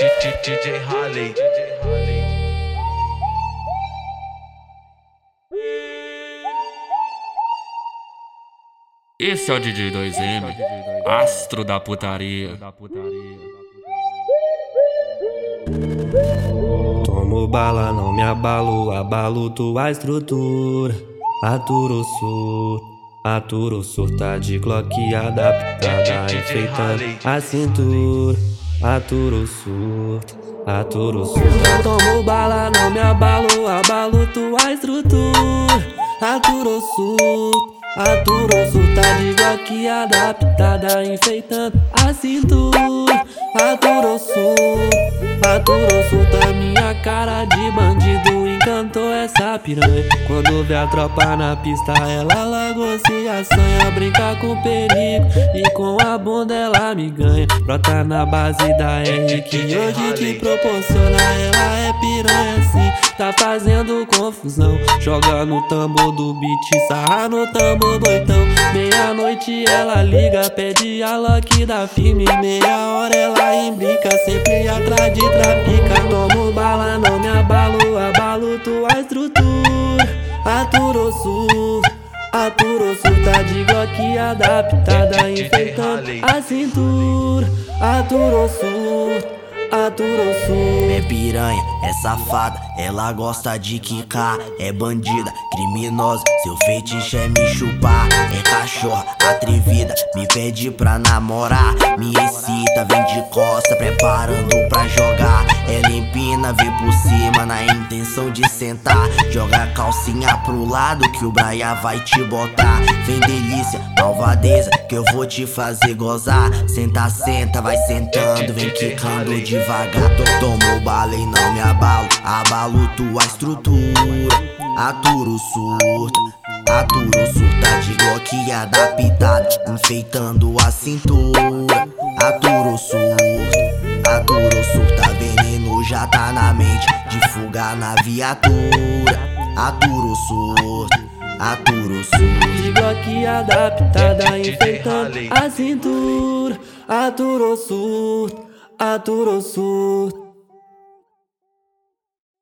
DJ Harley. Esse é o DJ 2M, astro da putaria. Tomo bala, não me abalo, abalo tua estrutura. Aturo surto, aturo surta de Glock adaptada, enfeitando a cintura. Aturo surto, aturo surto. Tomo bala, não me abalo, abalo tua estrutura. Aturo surto. Aturo surta de Glock adaptada, enfeitando a cintura. Aturo surto, aturo surta minha cara de bandido encantou essa piranha. Quando vê a tropa na pista, ela largou se assanha, brinca com perigo e com a bunda ela me ganha. Brota na base da R que hoje te proporciona, ela é piranha sim, tá fazendo confusão. Joga no tambor do beat, sarra no tambor doitão. Meia-noite ela liga, pede a lock da firme. Meia hora ela imbrica, sempre atrás de trafica. Estrutura. Aturo sul, aturo sul, tá de Glock adaptada, enfeitando a cintura. Aturo sul. Aturo sul. É piranha, é safada, ela gosta de quicar. É bandida, criminosa, seu fetiche é me chupar. É cachorra, atrevida, me pede pra namorar. Me excita, vem de costa, preparando vem por cima na intenção de sentar. Joga a calcinha pro lado que o Braia vai te botar. Vem delícia, malvadeza, que eu vou te fazer gozar. Senta, senta, vai sentando, vem quicando devagar. Tomo bala e não me abalo, abalo tua estrutura. Aturo surta, aturo surta de Glock adaptada, enfeitando a cintura. Aturo surta, aturo surta, veneno já tá na mente, de fuga na viatura. Aturo surta, aturo surta. De Glock adaptada, enfeitando a cintura. Aturo surto, aturo surto.